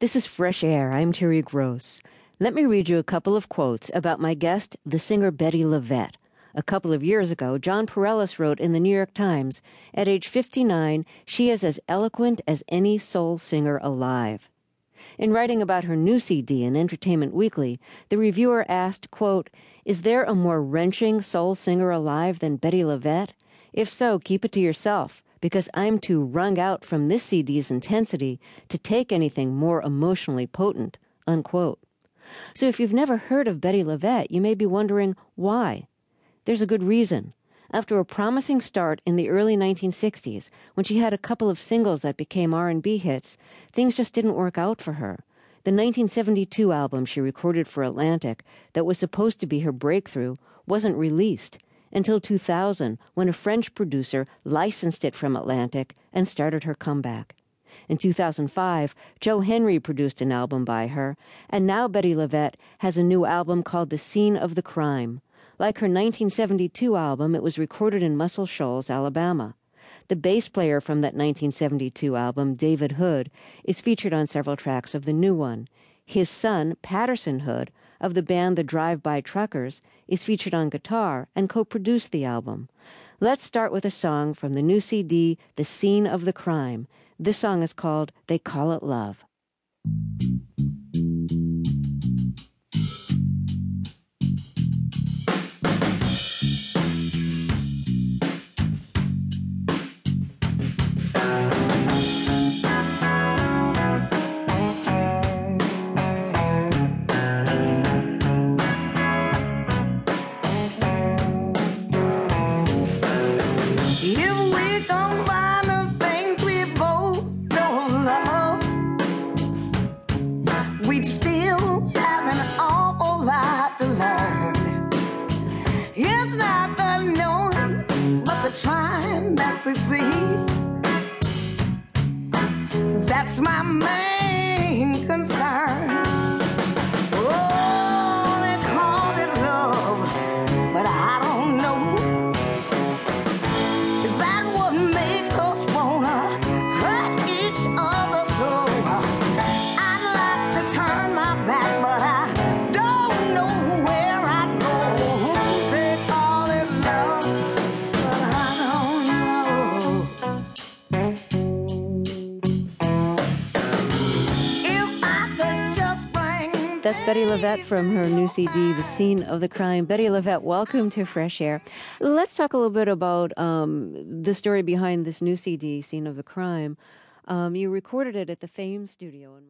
This is Fresh Air. I'm Terry Gross. Let me read you a couple of quotes about my guest, the singer Bettye LaVette. A couple of years ago, Jon Pareles wrote in the New York Times, at age 59, she is as eloquent as any soul singer alive. In writing about her new CD in Entertainment Weekly, the reviewer asked, quote, Is there a more wrenching soul singer alive than Bettye LaVette? If so, keep it to yourself because I'm too wrung out from this CD's intensity to take anything more emotionally potent. Unquote. So if you've never heard of Bettye LaVette, you may be wondering why. There's a good reason. After a promising start in the early 1960s, when she had a couple of singles that became R&B hits, things just didn't work out for her. The 1972 album she recorded for Atlantic, that was supposed to be her breakthrough, wasn't released, until 2000 when a French producer licensed it from Atlantic and started her comeback. In 2005, Joe Henry produced an album by her, and now Bettye LaVette has a new album called The Scene of the Crime. Like her 1972 album, it was recorded in Muscle Shoals, Alabama. The bass player from that 1972 album, David Hood, is featured on several tracks of the new one. His son, Patterson Hood, of the band The Drive By Truckers, is featured on guitar and co produced the album. Let's start with a song from the new CD, The Scene of the Crime. This song is called They Call It Love. That's my main That's Bettye LaVette from her new CD, The Scene of the Crime. Bettye LaVette, welcome to Fresh Air. Let's talk a little bit about um, the story behind this new CD, Scene of the Crime. Um, you recorded it at the Fame Studio in